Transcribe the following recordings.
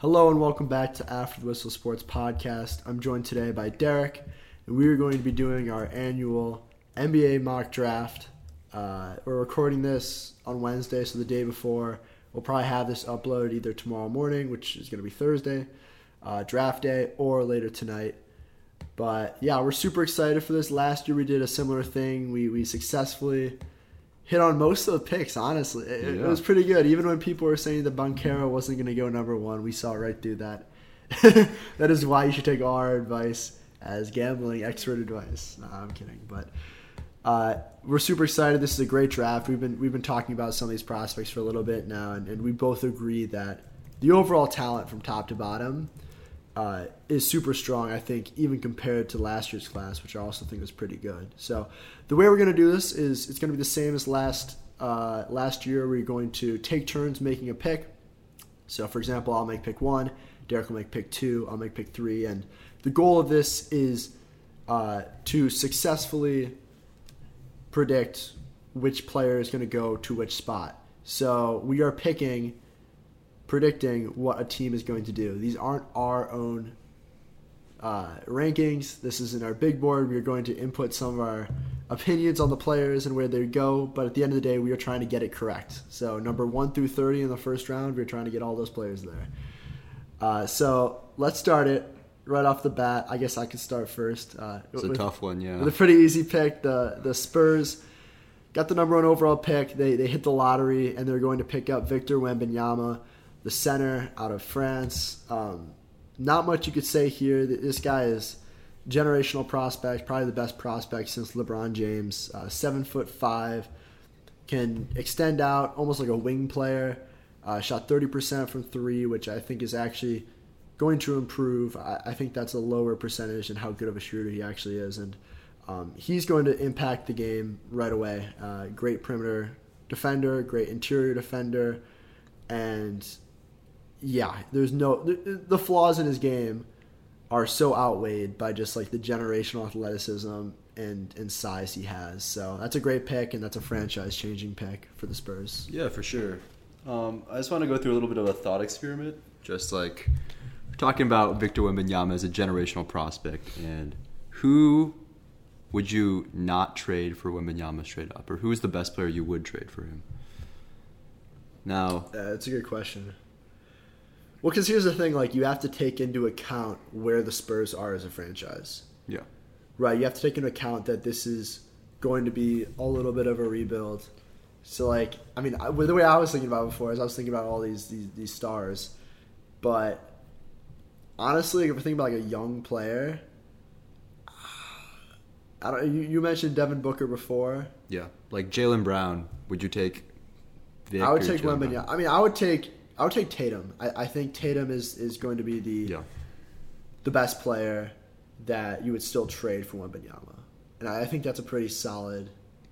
Hello and welcome back to After the Whistle Sports Podcast. I'm joined today by Derek, and we are going to be doing our annual NBA mock draft. Uh, we're recording this on Wednesday, so the day before. We'll probably have this uploaded either tomorrow morning, which is going to be Thursday, uh, draft day, or later tonight. But yeah, we're super excited for this. Last year we did a similar thing. We we successfully hit on most of the picks. Honestly, it, it was pretty good. Even when people were saying that Banchero wasn't going to go number one, we saw right through that. that is why you should take our advice as gambling expert advice. No, I'm kidding, but uh, we're super excited. This is a great draft. We've been we've been talking about some of these prospects for a little bit now, and, and we both agree that the overall talent from top to bottom uh, is super strong. I think even compared to last year's class, which I also think was pretty good. So the way we're going to do this is it's going to be the same as last uh, last year. We're going to take turns making a pick. So, for example, I'll make pick one, Derek will make pick two, I'll make pick three, and the goal of this is uh, to successfully predict which player is going to go to which spot. So, we are picking, predicting what a team is going to do. These aren't our own uh, rankings. This is in our big board. We are going to input some of our opinions on the players and where they go. But at the end of the day, we are trying to get it correct. So number one through thirty in the first round, we're trying to get all those players there. Uh, so let's start it right off the bat. I guess I could start first. Uh, It's a tough one, yeah. with a pretty easy pick. The the Spurs got the number one overall pick. They they hit the lottery and they're going to pick up Victor Wembanyama, the center out of France. Um, not much you could say here. This guy is generational prospect, probably the best prospect since LeBron James. Uh, seven foot five, can extend out almost like a wing player. Uh, shot thirty percent from three, which I think is actually going to improve. I, I think that's a lower percentage and how good of a shooter he actually is, and um, he's going to impact the game right away. Uh, great perimeter defender, great interior defender, and yeah, there's no the, the flaws in his game are so outweighed by just like the generational athleticism and and size he has. So that's a great pick, and that's a franchise changing pick for the Spurs. Yeah, for sure. Um, I just want to go through a little bit of a thought experiment. Just like talking about Victor Wembanyama as a generational prospect, and who would you not trade for Wembanyama straight up, or who is the best player you would trade for him? Now, Uh, that's a good question. Well, because here's the thing: like you have to take into account where the Spurs are as a franchise. yeah, Right, you have to take into account that this is going to be a little bit of a rebuild. So, like, I mean, I, the way I was thinking about it before is I was thinking about all these these, these stars, but honestly, if we're thinking about like a young player, I don't. You, you mentioned Devin Booker before. yeah, like Jaylen Brown. Would you take? Vic I would take Jalen Wembanyama. Brown? I mean, I would take I would take Tatum. I, I think Tatum is is going to be the Yeah, the best player that you would still trade for Wembanyama, and I, I think that's a pretty solid.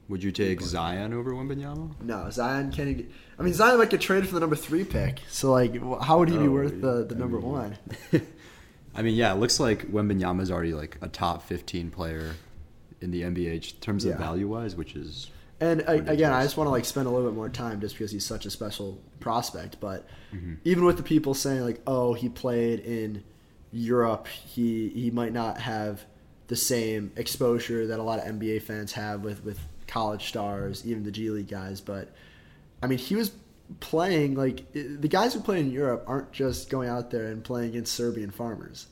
would you take Zion over Wembanyama? No, Zion can't. Even, I mean, Zion might get traded for the number three pick. So, like, how would he be Oh, worth the, the I number mean- one? I mean, yeah, it looks like Wembanyama is already like a top 15 player in the NBA in terms of Yeah. value wise, which is And I, again, I just want to like spend a little bit more time just because he's such a special prospect. But Mm-hmm. even with the people saying like, "Oh, he played in Europe," he he might not have the same exposure that a lot of NBA fans have with with college stars, even the G League guys. But I mean, he was playing like the guys who play in Europe aren't just going out there and playing against Serbian farmers.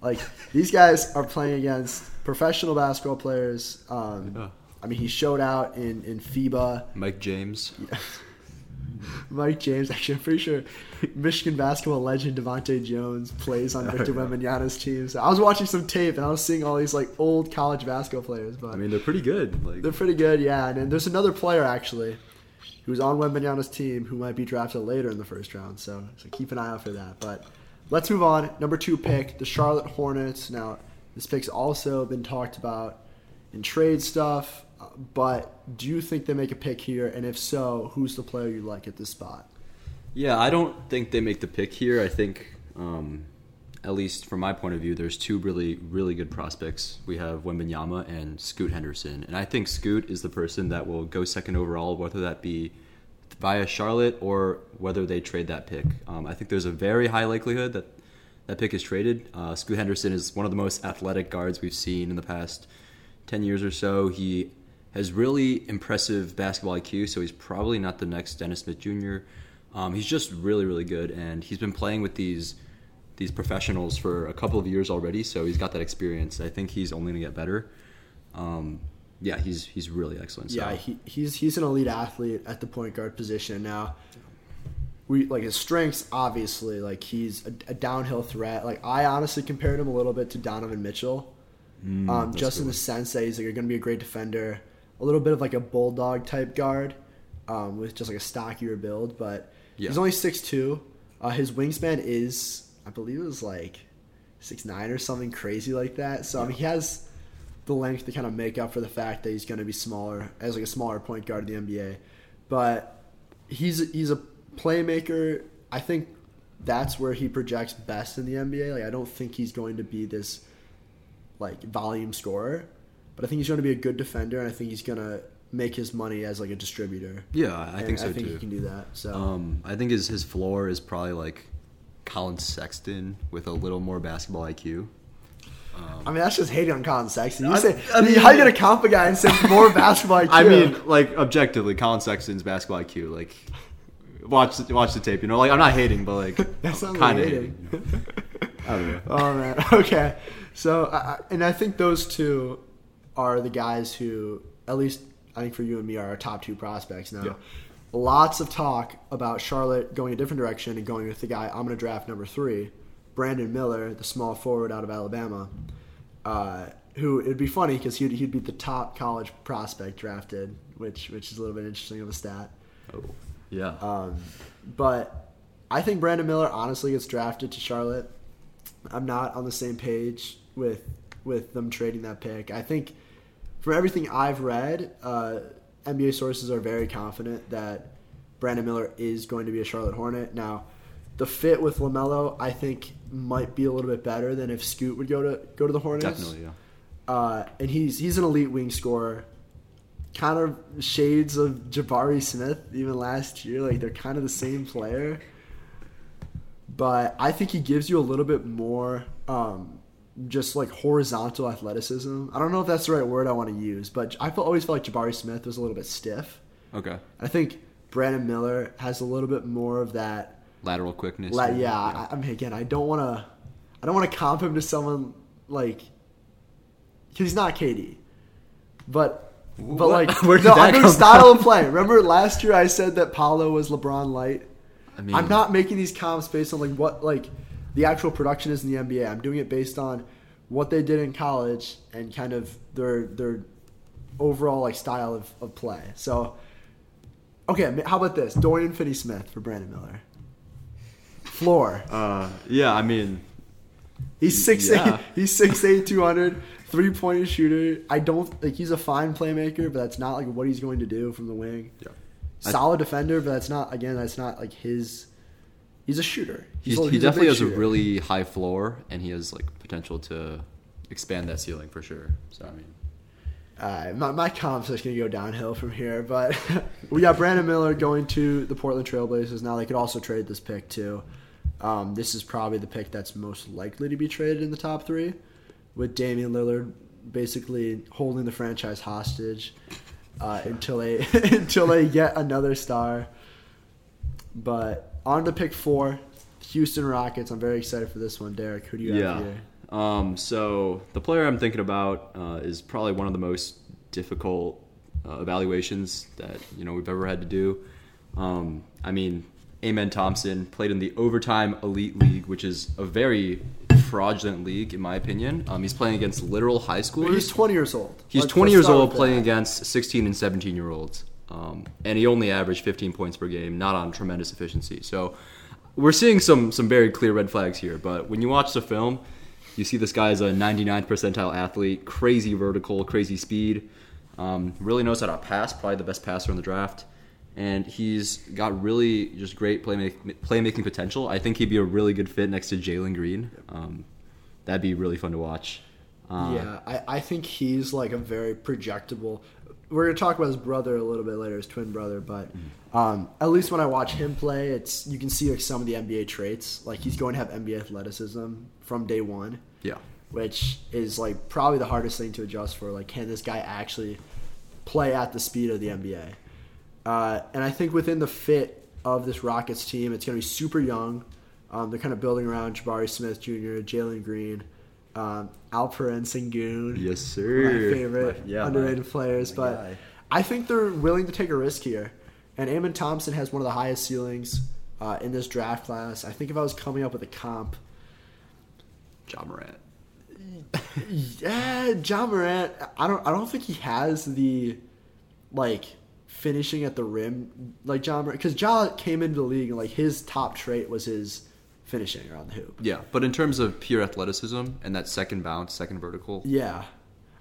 Like these guys are playing against professional basketball players. Um, Yeah. I mean, he showed out in in FIBA. Mike James. Mike James, actually, I'm pretty sure Michigan basketball legend Devonte Jones plays on Victor yeah. Wembanyama's team. So I was watching some tape and I was seeing all these like old college basketball players, but I mean, they're pretty good. Like, they're pretty good, yeah. And then there's another player actually who's on Wembanyama's team who might be drafted later in the first round. So so keep an eye out for that. But let's move on. Number two pick, the Charlotte Hornets. Now this pick's also been talked about in trade stuff. But do you think they make a pick here? And if so, who's the player you like at this spot? yeah, I don't think they make the pick here. I think, um, at least from my point of view, there's two really, really good prospects. We have Wembanyama and Scoot Henderson, and I think Scoot is the person that will go second overall, whether that be via Charlotte or whether they trade that pick. Um, I think there's a very high likelihood that that pick is traded. Uh, Scoot Henderson is one of the most athletic guards we've seen in the past 10 years or so. He has really impressive basketball IQ, so he's probably not the next Dennis Smith Jr. Um, he's just really, really good, and he's been playing with these these professionals for a couple of years already, so he's got that experience. I think he's only going to get better. Um, yeah, he's he's really excellent. So. Yeah, he, he's he's an elite athlete at the point guard position now. We like his strengths, obviously. Like he's a, a downhill threat. Like I honestly compared him a little bit to Donovan Mitchell, Mm, um, just in the sense that he's like going to be a great defender, a little bit of like a bulldog type guard, um, with just like a stockier build. But Yeah. he's only six two. Uh, his wingspan is, I believe, it was like six nine or something crazy like that. So I mean, he has the length to kind of make up for the fact that he's going to be smaller as like a smaller point guard in the NBA. But he's he's a playmaker. I think that's where he projects best in the NBA. Like I don't think he's going to be this like volume scorer, but I think he's going to be a good defender, and I think he's going to make his money as like a distributor. Yeah, I And think so I think too. he can do that. So Um, I think his his floor is probably like Collin Sexton with a little more basketball IQ. I mean, that's just hating on Collin Sexton. You I- say I mean- how you gonna comp a guy and say more basketball IQ? I mean, like objectively, Collin Sexton's basketball IQ. Like, watch the, watch the tape. You know, like I'm not hating, but like kind of hating. hating. I don't know. Oh man. Okay. So, I- and I think those two are the guys who, at least I think for you and me, are our top two prospects now. Yeah. Lots of talk about Charlotte going a different direction and going with the guy I'm going to draft number three, Brandon Miller, the small forward out of Alabama. Uh, who it'd be funny because he'd, he'd be the top college prospect drafted, which which is a little bit interesting of a stat. Oh, yeah. Um, but I think Brandon Miller honestly gets drafted to Charlotte. I'm not on the same page with with them trading that pick. I think from everything I've read, uh, NBA sources are very confident that Brandon Miller is going to be a Charlotte Hornet. Now, the fit with LaMelo, I think, might be a little bit better than if Scoot would go to go to the Hornets. Definitely, yeah. Uh, and he's he's an elite wing scorer. Kind of shades of Jabari Smith even last year. Like they're kind of the same player. But I think he gives you a little bit more um, just like horizontal athleticism. I don't know if that's the right word I want to use, but I feel, always felt like Jabari Smith was a little bit stiff. Okay. I think Brandon Miller has a little bit more of that Lateral quickness. like, yeah, I, I mean, again, I don't want to, I don't want to comp him to someone like, because he's not KD, but, but What? like, Where did no, doing come style from? of play. Remember last year I said that Paolo was LeBron light. I mean, I'm not making these comps based on like what like the actual production is in the NBA. I'm doing it based on what they did in college and kind of their their overall like style of, of play. So, okay, how about this? Dorian Finney-Smith for Brandon Miller. Floor. Uh, yeah, I mean, He's six Yeah. eight. He's six eight, two hundred, three point shooter. I don't like he's a fine playmaker, but that's not like what he's going to do from the wing. yeah. Solid defender, but that's not again. That's not like his. He's a shooter. He's, a- he a definitely big has shooter. a really high floor, and he has like potential to expand that ceiling for sure. So I mean, Uh, my, my comp's just going to go downhill from here, but we got Brandon Miller going to the Portland Trailblazers. Now they could also trade this pick too. Um, this is probably the pick that's most likely to be traded in the top three, with Damian Lillard basically holding the franchise hostage uh, until they until they get another star. But on to pick four, Houston Rockets. I'm very excited for this one, Derek. Who do you have yeah. here? Um, so the player I'm thinking about uh, is probably one of the most difficult uh, evaluations that you know we've ever had to do. Um, I mean, Amen Thompson played in the overtime elite league, which is a very fraudulent league in my opinion. Um, he's playing against literal high schoolers. He's 20 years old. He's Let's- 20 years old playing that. against 16 and 17 year olds. Um, and he only averaged 15 points per game, not on tremendous efficiency. So we're seeing some, some very clear red flags here. But when you watch the film, you see this guy is a 99th percentile athlete, crazy vertical, crazy speed, um, really knows how to pass, probably the best passer in the draft. And he's got really just great playmaking, playmaking potential. I think he'd be a really good fit next to Jalen Green. Um, that'd be really fun to watch. Uh, Yeah, I, I think he's like a very projectable. We're gonna talk about his brother a little bit later, his twin brother. But um, at least when I watch him play, it's you can see like some of the NBA traits. Like he's going to have NBA athleticism from day one, Yeah. which is like probably the hardest thing to adjust for. Like, can this guy actually play at the speed of the NBA? Uh, and I think within the fit of this Rockets team, it's going to be super young. Um, they're kind of building around Jabari Smith Jr., Jalen Green, um, Alperen Sengun. Yes, sir. My favorite My- yeah, underrated my- players. my But guy. I think they're willing to take a risk here. And Amen Thompson has one of the highest ceilings uh, in this draft class. I think if I was coming up with a comp, Ja Morant. yeah, Ja Morant. I don't. I don't think he has the like finishing at the rim like Ja Morant because Ja came into the league and like his top trait was his finishing around the hoop. Yeah, but in terms of pure athleticism and that second bounce, second vertical, Yeah,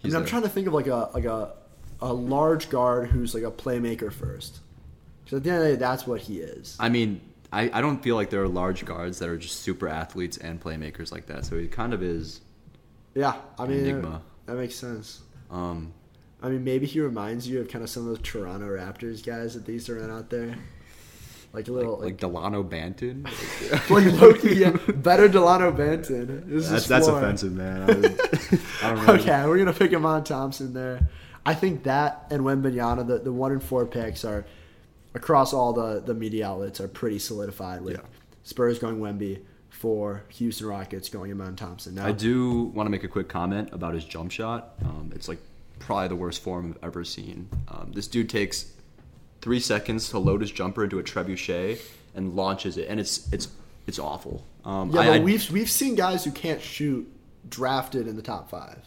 I mean, I'm trying to think of like a like a a large guard who's like a playmaker first. Because at the end of the day, that's what he is. I mean, I, I don't feel like there are large guards that are just super athletes and playmakers like that. So he kind of is. Yeah, I mean, Enigma. that makes sense. Um, I mean, maybe he reminds you of kind of some of those Toronto Raptors guys that they used to run out there, like a little like, like Dalano Banton. like Loki, yeah, better Dalano Banton. This that's is that's offensive, man. I, was- I don't know. Okay, we're gonna pick Amen Thompson there. I think that and Wembanyama, the the one and four picks are across all the the media outlets are pretty solidified with Yeah. Spurs going Wemby for Houston Rockets going Amen Thompson. Now, I do want to make a quick comment about his jump shot. Um, it's like probably the worst form I've ever seen. Um, this dude takes three seconds to load his jumper into a trebuchet and launches it, and it's it's it's awful. Um, yeah, I- but we've we've seen guys who can't shoot drafted in the top five.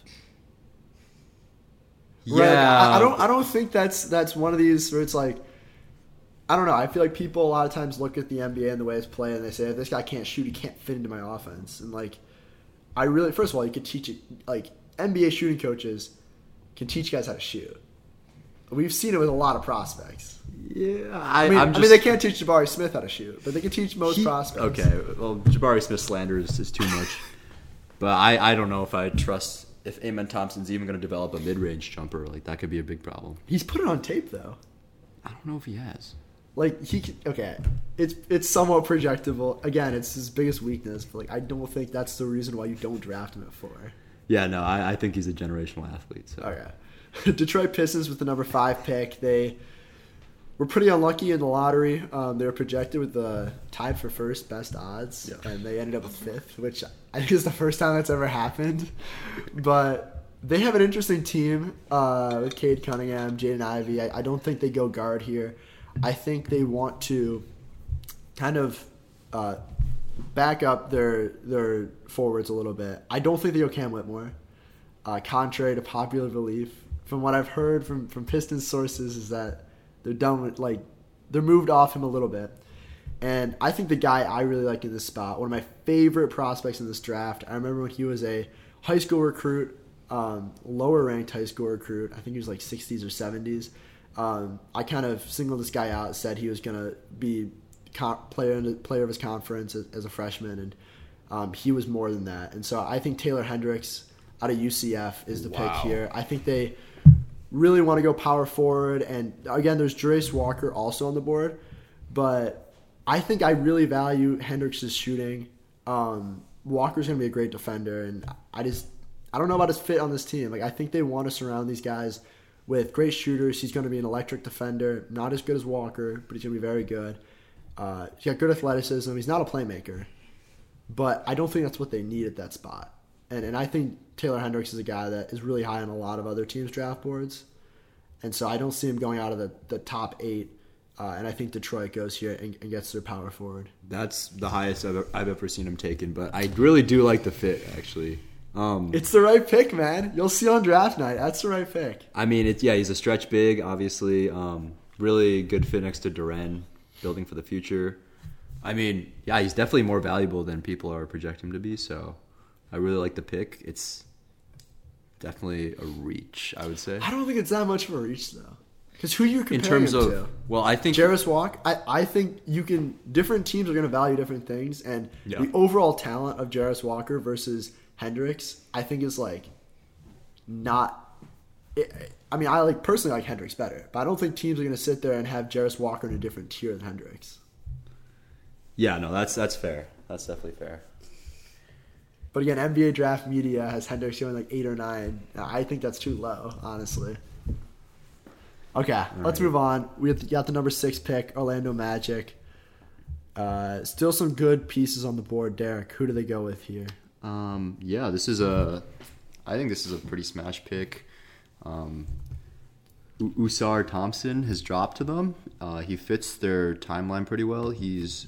Right? yeah, I, I don't. I don't think that's that's one of these where it's like, I don't know. I feel like people a lot of times look at the NBA and the way it's played, and they say, "This guy can't shoot. He can't fit into my offense." And like, I really, first of all, you could teach it. Like NBA shooting coaches can teach guys how to shoot. We've seen it with a lot of prospects. Yeah, I, I mean, I'm I mean, they can't teach Jabari Smith how to shoot, but they can teach most he- prospects. Okay, well, Jabari Smith slander is, is too much, but I, I don't know if I trust if Amen Thompson's even going to develop a mid range jumper. Like that could be a big problem. He's put it on tape though. I don't know if he has. Like he, can, okay, it's it's somewhat projectable. Again, it's his biggest weakness, but like I don't think that's the reason why you don't draft him at four. Yeah, no, I, I think he's a generational athlete. So Okay, Detroit Pistons with the number five pick. They were pretty unlucky in the lottery. Um, they were projected with the tied for first best odds, Yeah. and they ended up with fifth, which I think is the first time that's ever happened. But they have an interesting team uh, with Cade Cunningham, Jaden Ivey. I, I don't think they go guard here. I think they want to kind of uh, back up their their forwards a little bit. I don't think they go Cam Whitmore, uh, contrary to popular belief. From what I've heard from from Pistons sources, is that they're done with like they're moved off him a little bit. And I think the guy I really like in this spot, one of my favorite prospects in this draft. I remember when he was a high school recruit, um, lower ranked high school recruit. I think he was like 60s or 70s. Um, I kind of singled this guy out, said he was going to be con- player in the- player of his conference as, as a freshman, and um, he was more than that. And so I think Taylor Hendricks out of UCF is the Wow. pick here. I think they really want to go power forward. And again, there's Jarace Walker also on the board, but I think I really value Hendricks' shooting. Um, Walker's going to be a great defender, and I just I don't know about his fit on this team. Like I think they want to surround these guys with great shooters. He's going to be an electric defender, not as good as Walker, but he's going to be very good. Uh, he's got good athleticism. He's not a playmaker, but I don't think that's what they need at that spot. And and I think Taylor Hendricks is a guy that is really high on a lot of other teams' draft boards, and so I don't see him going out of the, the top eight. Uh, and I think Detroit goes here and, and gets their power forward. that's the highest I've, I've ever seen him taken. But I really do like the fit, actually. Um, It's the right pick, man. You'll see on draft night. That's the right pick. I mean, it's yeah, he's a stretch big, obviously. Um, really good fit next to Duren, building for the future. I mean, yeah, he's definitely more valuable than people are projecting him to be. So, I really like the pick. It's definitely a reach, I would say. I don't think it's that much of a reach though. Because who you In comparing terms him of, to? well, I think Jarace Walk, I, I think you can. Different teams are going to value different things, and Yeah. the overall talent of Jarace Walker versus Hendricks, I think is like not. It, I mean, I like personally like Hendricks better, but I don't think teams are going to sit there and have Jarace Walker in a different tier than Hendricks. Yeah, no, that's that's fair. That's definitely fair. But again, NBA draft media has Hendricks going like eight or nine. I think that's too low, honestly. Okay, let's right. move on. We got the number six pick, Orlando Magic. Uh, still some good pieces on the board, Derek. Who do they go with here? Um, yeah, this is a. I think this is a pretty smash pick. Um, U- Ausar Thompson has dropped to them. Uh, he fits their timeline pretty well. He's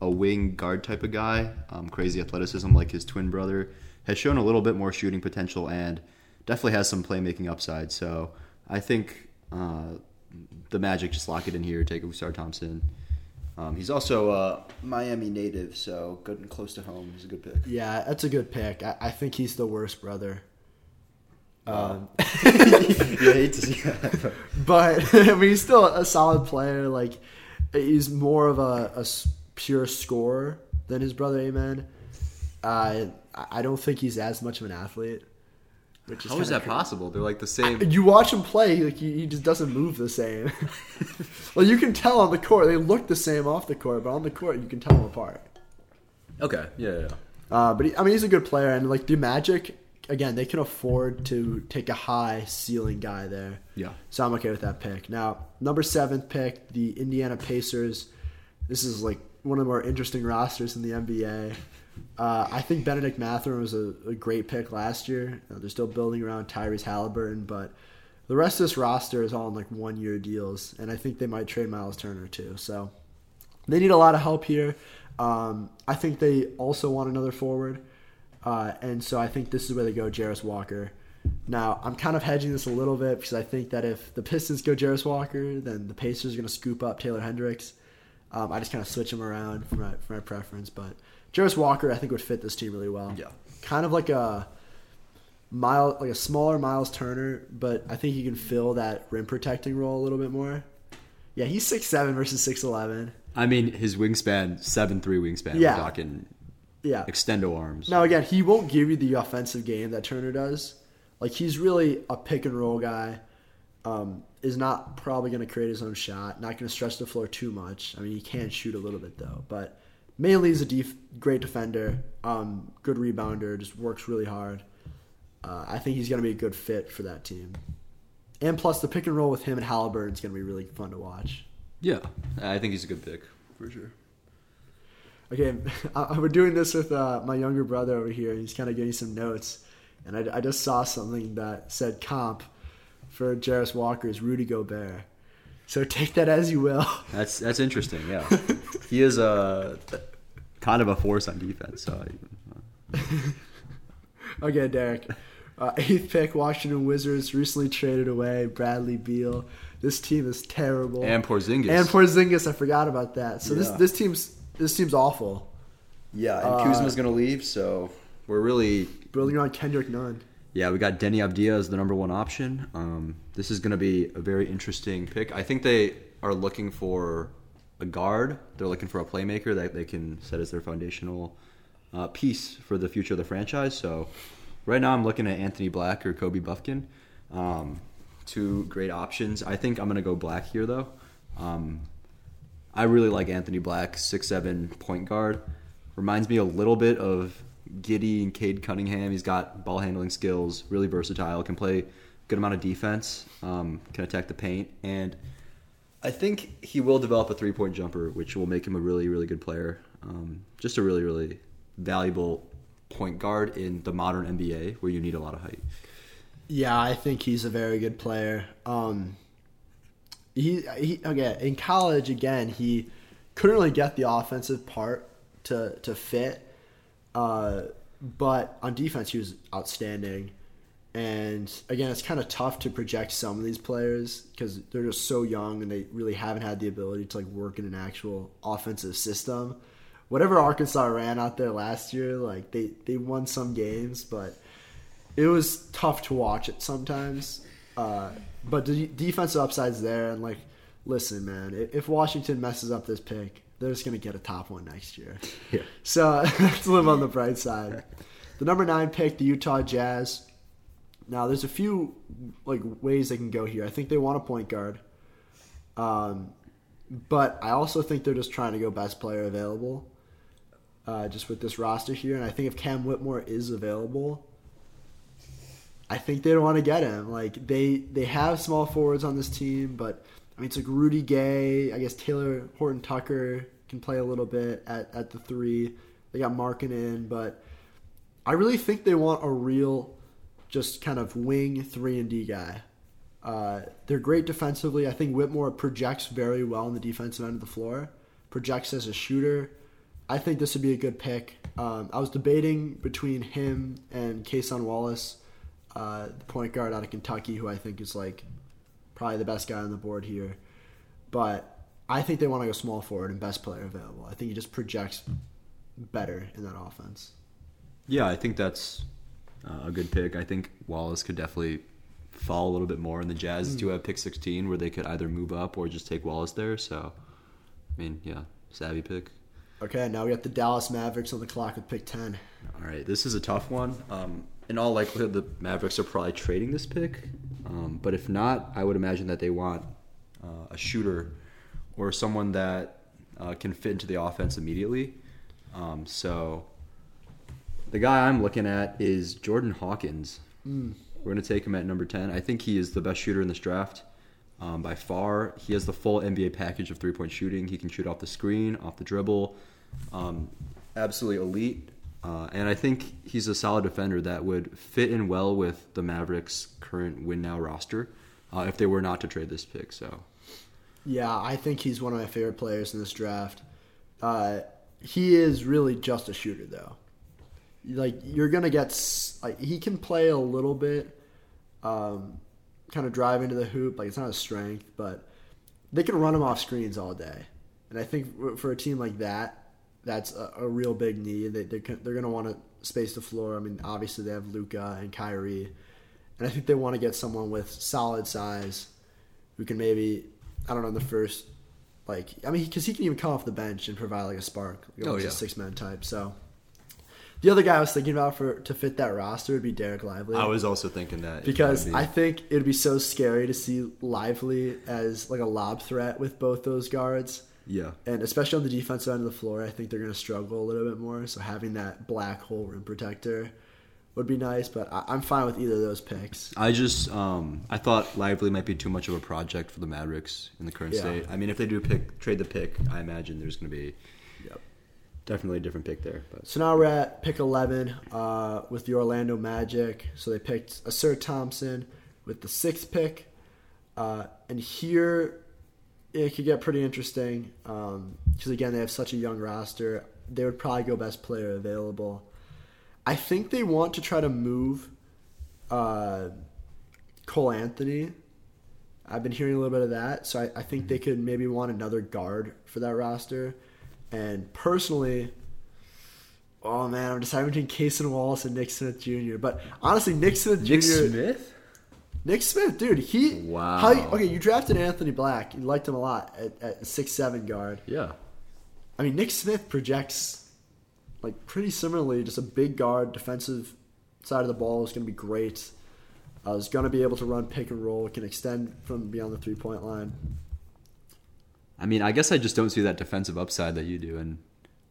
a wing guard type of guy, um, crazy athleticism like his twin brother. Has shown a little bit more shooting potential and definitely has some playmaking upside. So I think uh, the Magic just lock it in here. Take Ausar Thompson. Um, he's also a Miami native, so good and close to home. He's a good pick. Yeah, that's a good pick. I, I think he's the worst brother. Um, you hate to see that. but I mean, he's still a solid player. Like he's more of a, a pure scorer than his brother. Amen. Uh, I I don't think he's as much of an athlete. Which How is that possible? They're like the same. You watch him play, like he, he just doesn't move the same. well, you can tell on the court they look the same off the court, but on the court you can tell them apart. Okay, yeah, yeah. Uh, but he, I mean, he's a good player, and like the Magic, again, they can afford to take a high ceiling guy there. Yeah. So I'm okay with that pick. Now, number seventh pick, the Indiana Pacers. This is like one of the more interesting rosters in the NBA. Uh, I think Bennedict Mathurin was a, a great pick last year. They're still building around Tyrese Haliburton, but the rest of this roster is all on like one year deals, and I think they might trade Miles Turner too. So they need a lot of help here. Um, I think they also want another forward, uh, and so I think this is where they go Jarace Walker. Now I'm kind of hedging this a little bit because I think that if the Pistons go Jarace Walker, then the Pacers are going to scoop up Taylor Hendricks. Um, I just kind of switch them around for my for my preference, but Jarace Walker I think would fit this team really well. Yeah. kind of like a mile like a smaller Miles Turner, but I think he can fill that rim protecting role a little bit more. Yeah, he's six seven versus six eleven. I mean, his wingspan, seven three wingspan. Yeah. We're talking Yeah. extendo arms. Now again, he won't give you the offensive game that Turner does. Like he's really a pick and roll guy. Um, is not probably going to create his own shot. Not going to stretch the floor too much. I mean, he can shoot a little bit though, but mainly he's a def- great defender, um, good rebounder, just works really hard. Uh, I think he's going to be a good fit for that team. And plus, the pick and roll with him and Haliburton is going to be really fun to watch. Yeah, I think he's a good pick for sure. Okay, I, we're doing this with uh, my younger brother over here. He's kind of getting some notes, and I, I just saw something that said comp for Jarace Walker is Rudy Gobert. So take that as you will. That's that's interesting. Yeah, he is a kind of a force on defense. So I, Okay, Derek. Uh, eighth pick, Washington Wizards recently traded away Bradley Beal. This team is terrible. and Porzingis. And Porzingis, I forgot about that. So this this team's this team's awful. yeah, and Uh, Kuzma's gonna leave, so we're really Building on Kendrick Nunn. Yeah, we got Deni Avdija as the number one option. Um, this is going to be a very interesting pick. I think they are looking for a guard. They're looking for a playmaker that they can set as their foundational uh, piece for the future of the franchise. So, right now, I'm looking at Anthony Black or Kobe Buffkin. Um, two great options. I think I'm going to go Black here, though. Um, I really like Anthony Black, six seven point guard. Reminds me a little bit of Giddey and Cade Cunningham. He's got ball handling skills, really versatile, can play good amount of defense, um, can attack the paint, and I think he will develop a three point jumper, which will make him a really really good player. Um, just a really really valuable point guard in the modern NBA where you need a lot of height. Yeah, I think he's a very good player. Um, he, he okay in college again. He couldn't really get the offensive part to to fit, uh, but on defense he was outstanding. And again, it's kind of tough to project some of these players because they're just so young and they really haven't had the ability to like work in an actual offensive system. Whatever Arkansas ran out there last year, like they they won some games, but it was tough to watch it sometimes. Uh, but the defensive upside's there, and like, listen, man, if Washington messes up this pick, they're just gonna get a top one next year. Yeah. So let's live on the bright side. The number nine pick, the Utah Jazz. Now, there's a few like ways they can go here. I think they want a point guard, um, but I also think they're just trying to go best player available, uh, just with this roster here. And I think if Cam Whitmore is available, I think they don't want to get him. Like they they have small forwards on this team, but I mean it's like Rudy Gay. I guess Talen Horton Tucker can play a little bit at, at the three. They got Markin in, but I really think they want a real, just kind of wing three and D guy. Uh, they're great defensively. I think Whitmore projects very well on the defensive end of the floor. Projects as a shooter. I think this would be a good pick. Um, I was debating between him and Kason Wallace, uh, the point guard out of Kentucky, who I think is like probably the best guy on the board here. But I think they want to go small forward and best player available. I think he just projects better in that offense. Yeah, I think that's uh, a good pick. I think Wallace could definitely fall a little bit more, and the Jazz Mm. do have pick 16 where they could either move up or just take Wallace there. So, I mean, yeah, savvy pick. Okay, now we got the Dallas Mavericks on the clock with pick 10. All right, this is a tough one. Um, in all likelihood, the Mavericks are probably trading this pick. Um, but if not, I would imagine that they want uh, a shooter or someone that uh, can fit into the offense immediately. Um, so the guy I'm looking at is Jordan Hawkins. Mm. We're going to take him at number 10. I think he is the best shooter in this draft. Um, by far, he has the full NBA package of three point shooting. He can shoot off the screen, off the dribble. Um, absolutely elite. Uh, and I think he's a solid defender that would fit in well with the Mavericks' current win now roster uh, if they were not to trade this pick. So, Yeah, I think he's one of my favorite players in this draft. Uh, he is really just a shooter, though. Like you're gonna get, like he can play a little bit, um, kind of drive into the hoop. Like it's not a strength, but they can run him off screens all day. And I think for a team like that, that's a, a real big need. They, they're they're gonna want to space the floor. I mean, obviously they have Luka and Kyrie, and I think they want to get someone with solid size who can maybe I don't know the first like I mean because he can even come off the bench and provide like a spark. Like, Oh, yeah. a six man type. So the other guy I was thinking about for to fit that roster would be Dereck Lively. I was also thinking that. because be- I think it would be so scary to see Lively as like a lob threat with both those guards. Yeah. And especially on the defensive end of the floor, I think they're going to struggle a little bit more. So having that black hole rim protector would be nice. But I, I'm fine with either of those picks. I just um, I thought Lively might be too much of a project for the Mavericks in the current Yeah. state. I mean, if they do pick trade the pick, I imagine there's going to be Yep. definitely a different pick there. But So now we're at pick 11 uh, with the Orlando Magic. So they picked Ausar Thompson with the sixth pick. Uh, and here it could get pretty interesting because, again, they have such a young roster. They would probably go best player available. I think they want to try to move uh, Cole Anthony. I've been hearing a little bit of that. So I, I think they could maybe want another guard for that roster. And personally, Oh man, I'm deciding between Kason Wallace and Nick Smith Jr. But honestly, Nick Smith Jr. Nick Smith. Nick Smith, dude, he Wow. How, okay, you drafted Anthony Black. You liked him a lot at, at six seven guard. Yeah. I mean, Nick Smith projects like pretty similarly, just a big guard, defensive side of the ball is going to be great. Uh, is going to be able to run pick and roll, can extend from beyond the three point line. I mean, I guess I just don't see that defensive upside that you do, and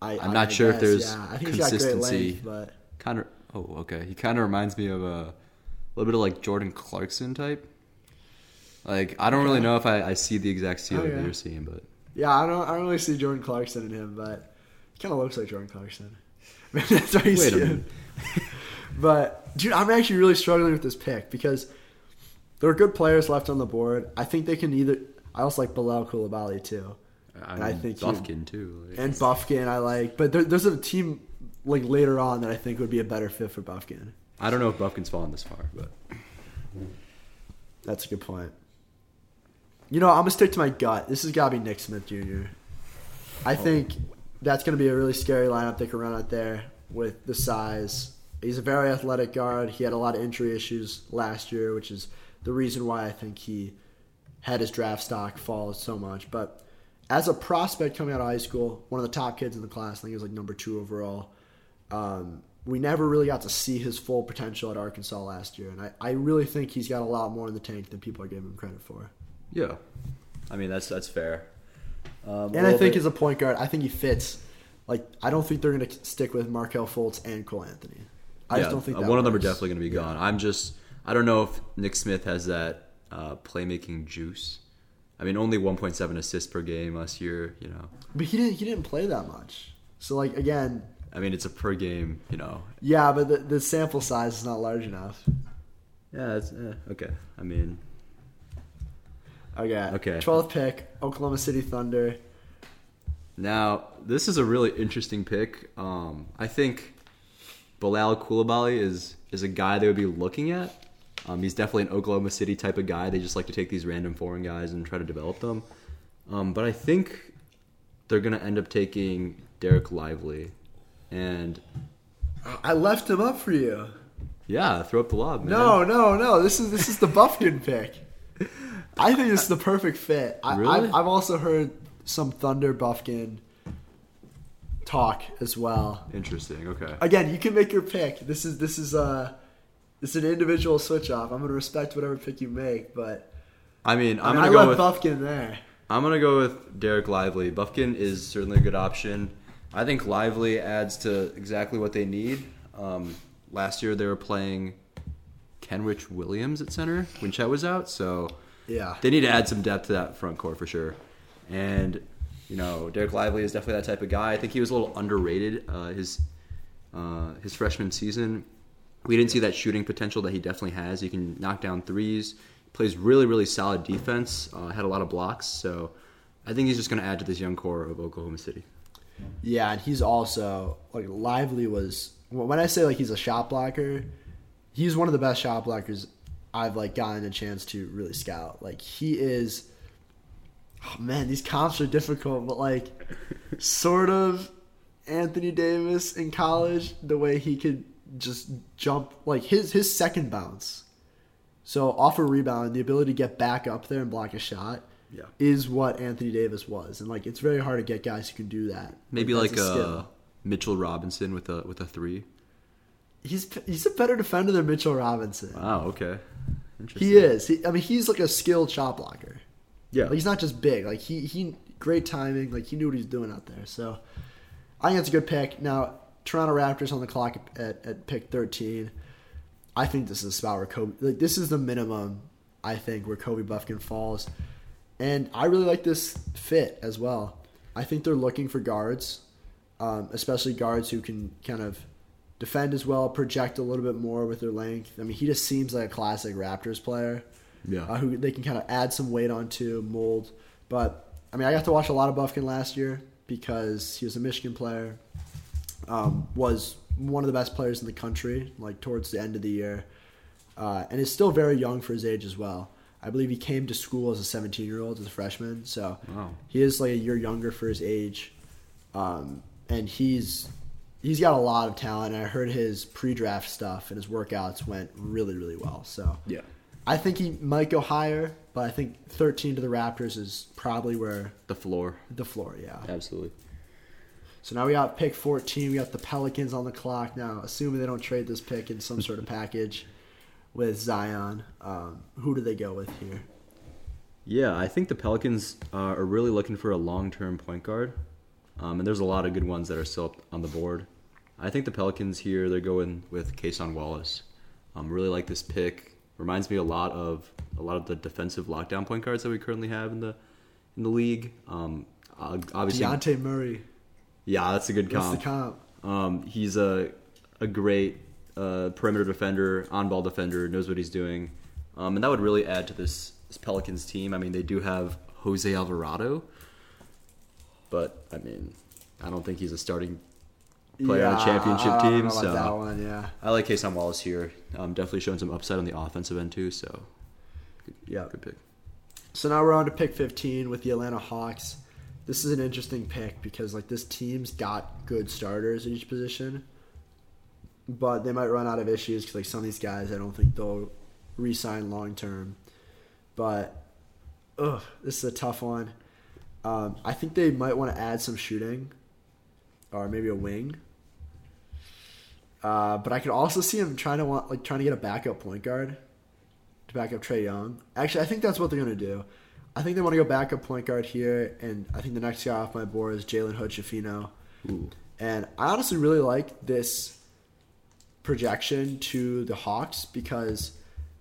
I, I'm not I sure if there's yeah. I think he's got great consistency. length, but kind of. Oh, okay. He kind of reminds me of a little bit of like Jordan Clarkson type. Like I don't really know if I, I see the exact ceiling Okay. Oh, that you're seeing, but Yeah, I don't. I don't really see Jordan Clarkson in him, but he kind of looks like Jordan Clarkson. Maybe that's why you Wait see a him. but dude, I'm actually really struggling with this pick because there are good players left on the board. I think they can either. I also like Bilal Coulibaly too, I, And I think Buffkin too. like- and Buffkin I like. But there, there's a team like later on that I think would be a better fit for Buffkin. I don't know if Buffkin's fallen this far, but That's a good point. You know, I'm gonna stick to my gut. This has got to be Nick Smith Jr. I think that's gonna be a really scary lineup they can run out there with the size. He's a very athletic guard. He had a lot of injury issues last year, which is the reason why I think he had his draft stock fall so much. But as a prospect coming out of high school, one of the top kids in the class, I think he was like number two overall. Um, we never really got to see his full potential at Arkansas last year, and I, I really think he's got a lot more in the tank than people are giving him credit for. Yeah, I mean that's that's fair. Um, And I think as a point guard, I think he fits. Like I don't think they're going to stick with Markelle Fultz and Cole Anthony. I just don't think uh, that one of them are definitely going to be gone. I'm just I don't know if Nick Smith has that uh, playmaking juice. I mean, only 1.7 assists per game last year. You know, But he didn't. He didn't play that much. So like again, I mean, it's a per game. You know, yeah, but the, the sample size is not large enough. yeah, it's eh, okay. I mean, Okay. Okay. Twelfth pick, Oklahoma City Thunder. Now, this is a really interesting pick. Um, I think Bilal Coulibaly is is a guy they would be looking at. Um, he's definitely an Oklahoma City type of guy. They just like to take these random foreign guys and try to develop them. Um, but I think they're going to end up taking Dereck Lively. And I left him up for you. yeah, throw up the lob, man. No, no, no. This is this is the Buffkin pick. I think this is the perfect fit. I, Really? I've, I've also heard some Thunder Buffkin talk as well. Interesting. Okay. Again, you can make your pick. This is this is uh this is an individual switch off. I'm gonna respect whatever pick you make, but I mean, I, I'm mean, going to go with Buffkin there. I'm gonna go with Dereck Lively. Buffkin is certainly a good option. I think Lively adds to exactly what they need. Um, last year they were playing Kenrich Williams at center when Chet was out, so Yeah. they need to add some depth to that front court for sure. And you know, Dereck Lively is definitely that type of guy. I think he was a little underrated uh, his uh, his freshman season. We didn't see that shooting potential that he definitely has. He can knock down threes. Plays really, really solid defense. Uh, had a lot of blocks. So I think he's just going to add to this young core of Oklahoma City. Yeah, and he's also like Lively was when I say like he's a shot blocker, he's one of the best shot blockers I've like gotten a chance to really scout. Like he is oh man, these comps are difficult, but like sort of Anthony Davis in college, the way he could just jump like his his second bounce. So off a rebound, the ability to get back up there and block a shot Yeah. is what Anthony Davis was. And like it's very hard to get guys who can do that. Maybe that's like, a uh. Mitchell Robinson with a with a three. He's he's a better defender than Mitchell Robinson. Wow. Okay. Interesting. He is. He, I mean, he's like a skilled shot blocker. Yeah. Like, he's not just big. Like he he great timing. Like he knew what he was doing out there. So I think that's a good pick. Now Toronto Raptors on the clock at, at pick thirteen. I think this is a spot where Kobe. Like this is the minimum. I think where Kobe Buffkin falls, and I really like this fit as well. I think they're looking for guards, um, especially guards who can kind of defend as well, project a little bit more with their length. I mean, he just seems like a classic Raptors player Yeah. uh, who they can kind of add some weight onto, mold. But I mean, I got to watch a lot of Buffkin last year because he was a Michigan player, um, was one of the best players in the country, like towards the end of the year, uh, and is still very young for his age as well. I believe he came to school as a 17 year old, as a freshman, so Wow. he is like a year younger for his age, um, and he's he's got a lot of talent. And I heard his pre-draft stuff and his workouts went really, really well. So Yeah. I think he might go higher, but I think 13 to the Raptors is probably where The floor. the floor, yeah. Absolutely. So now we got pick 14. We got the Pelicans on the clock now. Assuming they don't trade this pick in some sort of package with Zion, um, who do they go with here? Yeah, I think the Pelicans uh, are really looking for a long-term point guard, um, and there's a lot of good ones that are still on the board. I think the Pelicans here they're going with Kason Wallace. Um, really like this pick. Reminds me a lot of a lot of the defensive lockdown point guards that we currently have in the in the league. Um, obviously, Dejounte Murray. yeah, that's a good What's the comp. comp? Um, he's a a great uh, perimeter defender, on ball defender, knows what he's doing, um, and that would really add to this, this Pelicans team. I mean, they do have Jose Alvarado, but I mean, I don't think he's a starting player on a championship team. so that one, yeah. I like Kason Wallace here. Um, definitely showing some upside on the offensive end too. So Yeah. good pick. So now we're on to pick 15 with the Atlanta Hawks. This is an interesting pick because like this team's got good starters in each position, but they might run out of issues because like some of these guys, I don't think they'll re-sign long term. But ugh, this is a tough one. Um, I think they might want to add some shooting, or maybe a wing. Uh, but I could also see him trying to want like trying to get a backup point guard to back up Trae Young. Actually, I think that's what they're gonna do. I think they want to go backup point guard here, and I think the next guy off my board is Jalen Hood Schifino. And I honestly really like this projection to the Hawks because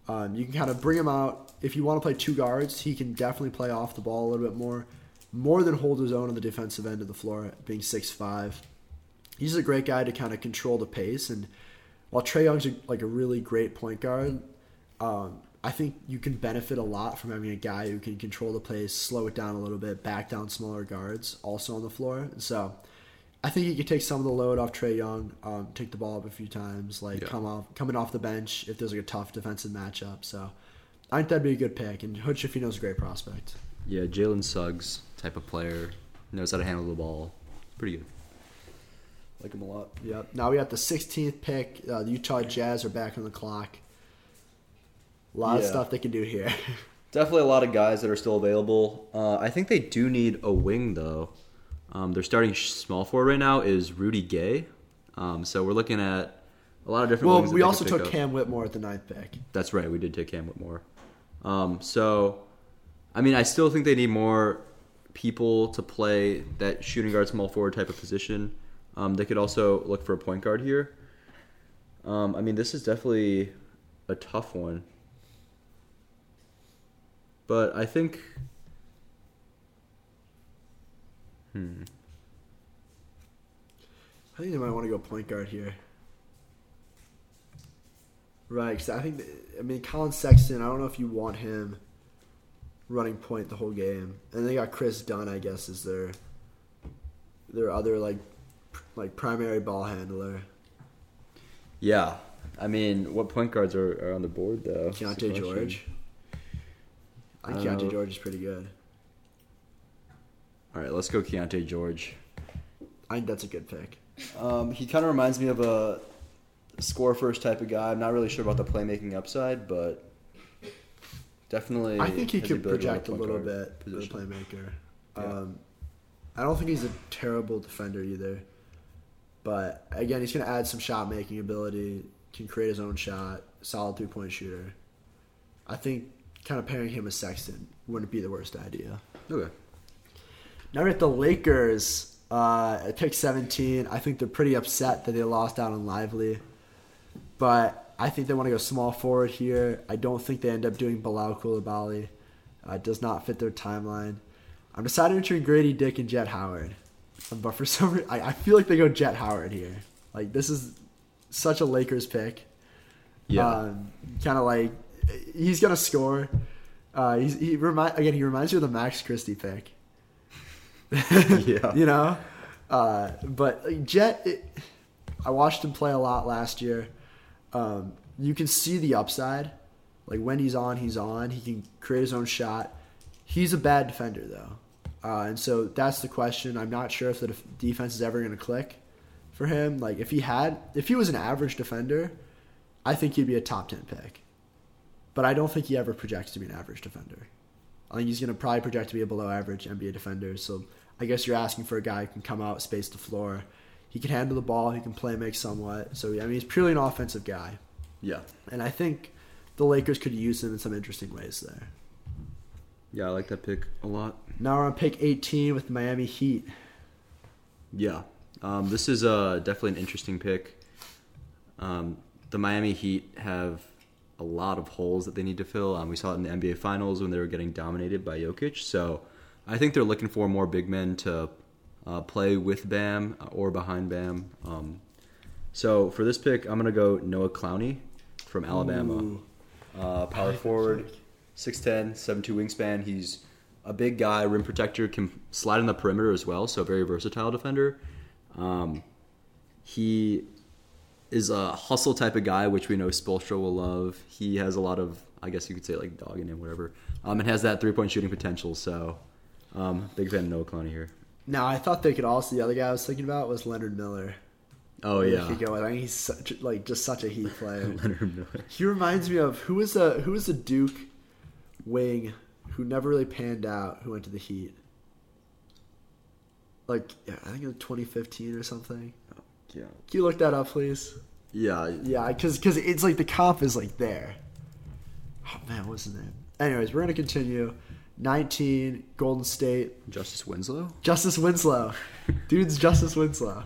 um, you can kind of bring him out. If you want to play two guards, he can definitely play off the ball a little bit more, more than hold his own on the defensive end of the floor, being six five. He's a great guy to kind of control the pace. And while Trae Young's a, like a really great point guard, um, I think you can benefit a lot from having a guy who can control the pace, slow it down a little bit, back down smaller guards also on the floor. So I think he could take some of the load off Trae Young, um, take the ball up a few times, like Yeah. come off coming off the bench if there's like a tough defensive matchup. So I think that'd be a good pick. And Hood Schifino's a great prospect. Yeah, Jalen Suggs type of player knows how to handle the ball. Pretty good. Like him a lot. Yep. Now we got the 16th pick. Uh, the Utah Jazz are back on the clock. A lot of stuff they can do here. Definitely a lot of guys that are still available. Uh, I think they do need a wing though. Um, their starting small forward right now is Rudy Gay. Um, so we're looking at a lot of different. well, we also took up. Cam Whitmore at the ninth pick. That's right. We did take Cam Whitmore. Um, so, I mean, I still think they need more people to play that shooting guard, small forward type of position. Um, they could also look for a point guard here. Um, I mean, this is definitely a tough one. But I think. Hmm. I think they might want to go point guard here. Right, cause I think I mean Collin Sexton. I don't know if you want him running point the whole game, and they got Kris Dunn. I guess is their their other like like primary ball handler. Yeah. I mean, what point guards are, are on the board, though? Keyonte. George. I think Keyonte. George is pretty good. All right, let's go Keyonte George. I think that's a good pick. Um, he kind of reminds me of a score first type of guy. I'm not really sure about the playmaking upside, but definitely. I think he could ability to run project a little bit for the position. playmaker. Yeah. Um, I don't think he's a terrible defender either, but again, he's going to add some shot making ability. Can create his own shot. Solid three point shooter. I think kind of pairing him with Sexton wouldn't be the worst idea. Okay. Now we're at the Lakers. Uh, at pick 17, I think they're pretty upset that they lost out on Lively. But I think they want to go small forward here. I don't think they end up doing Bilal Coulibaly. Uh, it does not fit their timeline. I'm deciding between Grady Dick and Jett Howard. But for some reason, I, I feel like they go Jett Howard here. Like, this is such a Lakers pick. Yeah. Um, kind of like, he's going to score. Uh, he's, he remind again. He reminds me of the Max Christie pick. Yeah. you know, uh, but Jett, it, I watched him play a lot last year. Um, you can see the upside. Like when he's on, he's on. He can create his own shot. He's a bad defender though, uh, and so that's the question. I'm not sure if the def- defense is ever going to click for him. Like if he had, if he was an average defender, I think he'd be a top ten pick. But I don't think he ever projects to be an average defender. I think he's going to probably project to be a below average NBA defender. So I guess you're asking for a guy who can come out, space the floor. He can handle the ball. He can play make somewhat. So I mean, he's purely an offensive guy, Yeah. and I think the Lakers could use him in some interesting ways there. Yeah, I like that pick a lot. Now we're on pick 18 with the Miami Heat. Yeah. Um, this is uh, definitely an interesting pick. Um, the Miami Heat have a lot of holes that they need to fill. Um, we saw it in the NBA Finals when they were getting dominated by Jokic. So I think they're looking for more big men to uh, play with Bam or behind Bam. Um, so for this pick, I'm going to go Noah Clowney from Alabama. Uh, power forward, pick. 6'10", 7'2 wingspan. He's a big guy, rim protector, can slide in the perimeter as well, so very versatile defender. Um, he is a hustle type of guy, which we know Spoelstra will love. He has a lot of, I guess you could say, like dog in him, whatever. Um, and has that three point shooting potential. So, um, big fan of Noah Clowney here. Now I thought they could also. The other guy I was thinking about was Leonard Miller. Oh yeah, could go. I think he's such like just such a Heat player. Leonard Miller. He reminds me of who was the who was the Duke wing who never really panned out who went to the Heat. Like yeah, I think it was 2015 or something. Yeah, Can you look that up, please? Yeah, Yeah, because it's like the comp is like there. Oh man, what's his name? Anyways, we're gonna continue. 19 Golden State Justice Winslow. Justice Winslow, dude's Justice Winslow.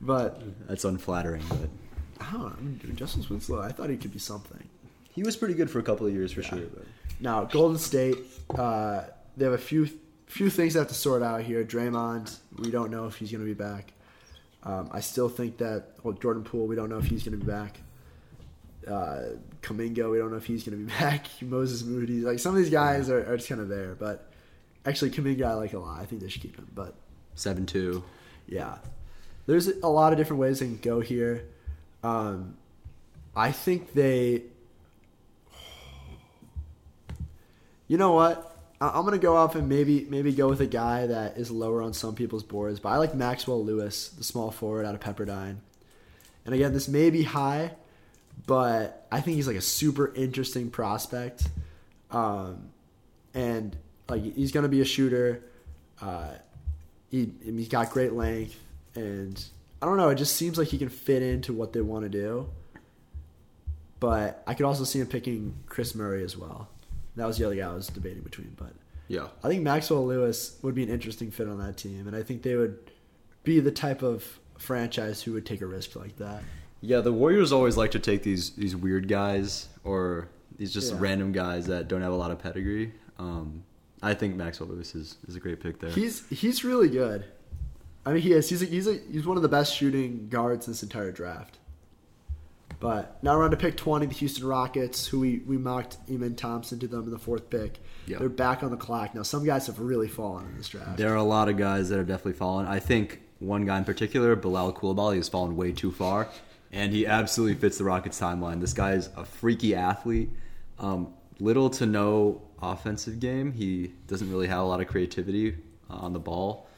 But That's unflattering, but I don't know, dude, Justice Winslow. I thought he could be something. he was pretty good for a couple of years for sure. But Now Golden State, uh, they have a few few things they have to sort out here. Draymond, we don't know if he's going to be back. Um, I still think that well, Jordan Poole, we don't know if he's going to be back. Uh, Kuminga, we don't know if he's going to be back. Moses Moody, like some of these guys are, are just kind of there. But actually, Kuminga, I like a lot. I think they should keep him. But seven two. yeah, there's a lot of different ways they can go here. Um, I think they. You know what? I'm gonna go off and maybe maybe go with a guy that is lower on some people's boards, but I like Maxwell Lewis, the small forward out of Pepperdine. And again, this may be high, but I think he's like a super interesting prospect. Um, and like he's gonna be a shooter. Uh, he he's got great length, and I don't know. It just seems like he can fit into what they want to do. But I could also see him picking Kris Murray as well. That was the other guy I was debating between. But Yeah. I think Maxwell Lewis would be an interesting fit on that team, and I think they would be the type of franchise who would take a risk like that. Yeah, the Warriors always like to take these these weird guys or these just Yeah. random guys that don't have a lot of pedigree. Um, I think Maxwell Lewis is, is a great pick there. He's he's really good. I mean, he is. He's a, he's a, he's one of the best shooting guards in this entire draft. But now we're on to pick twenty, the Houston Rockets, who we, we mocked Amen Thompson to them in the fourth pick. Yeah. They're back on the clock now. Some guys have really fallen in this draft. there are a lot of guys that have definitely fallen. I think one guy in particular, Bilal Coulibaly, has fallen way too far, and he absolutely fits the Rockets timeline. This guy is a freaky athlete. Um, little to no offensive game. He doesn't really have a lot of creativity uh, on the ball,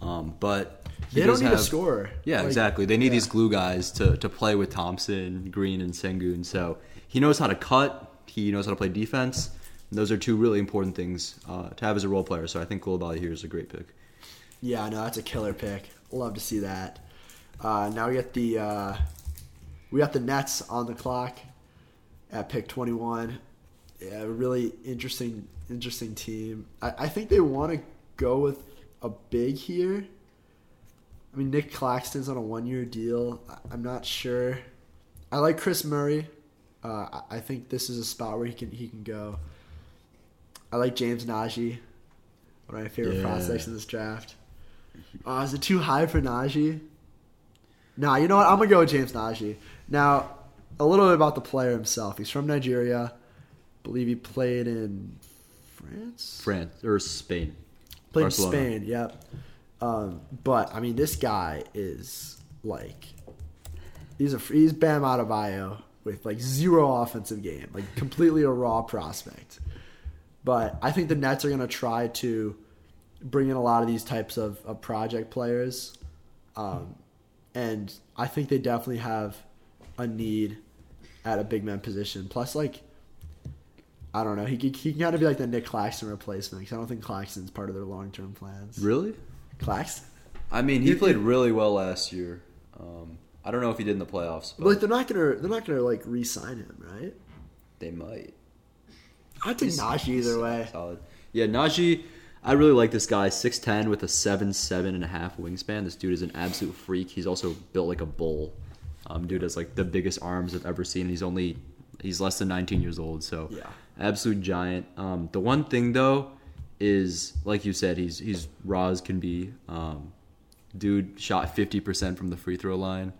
um, but they don't need have, a scorer. Yeah, Like, exactly. They need yeah. these glue guys to, to play with Thompson, Green, and Sengun. So he knows how to cut. He knows how to play defense. And those are two really important things uh, to have as a role player. So I think Coulibaly here is a great pick. Yeah, no, that's a killer pick. Love to see that. Uh, now we got the uh, we got the Nets on the clock at pick twenty one. Yeah, really interesting interesting team. I, I think they want to go with a big here. I mean, Nick Claxton's on a one year deal. I, I'm not sure. I like Kris Murray. Uh, I, I think this is a spot where he can he can go. I like James Nnaji, one of my favorite Yeah. prospects in this draft. Uh, is it too high for Nnaji? Nah, you know what? I'm gonna go with James Nnaji. Now, a little bit about the player himself. He's from Nigeria. believe he played in France. France or Spain. Played Barcelona. in Spain. Yep. Um, but I mean, this guy is like, he's a he's Bam Adebayo with like zero offensive game, like completely a raw prospect. But I think the Nets are going to try to bring in a lot of these types of, of project players. Um, and I think they definitely have a need at a big man position. Plus, like, I don't know, he could, he can kind of be like the Nick Claxton replacement because I don't think Claxton's part of their long term plans. Really? Claxton? I mean, he played really well last year. Um, I don't know if he did in the playoffs, but But like, they're not gonna they're not gonna like re-sign him, right? they might. I think Nnaji either way. Solid. Yeah, Nnaji. I really like this guy. Six ten with a seven seven and a half wingspan. This dude is an absolute freak. He's also built like a bull. Um, dude has like the biggest arms I've ever seen. He's only he's less than 19 years old, so Yeah. Absolute giant. Um, the one thing though is like you said, he's he's raw as can be. Um, dude shot 50 percent from the free throw line.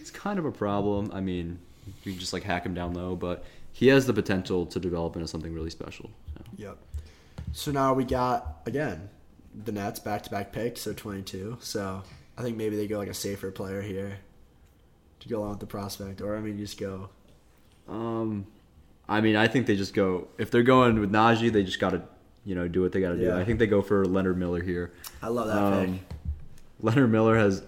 It's kind of a problem. I mean, you just like hack him down low, but he has the potential to develop into something really special. So. Yep. So now we got again the Nets back to back picks, so twenty two. So I think maybe they go like a safer player here to go along with the prospect, or I mean, you just go. Um, I mean, I think they just go if they're going with Nnaji, they just got to you know do what they got to do. I think they go for Leonard Miller here. I love that Um, pick. Leonard Miller has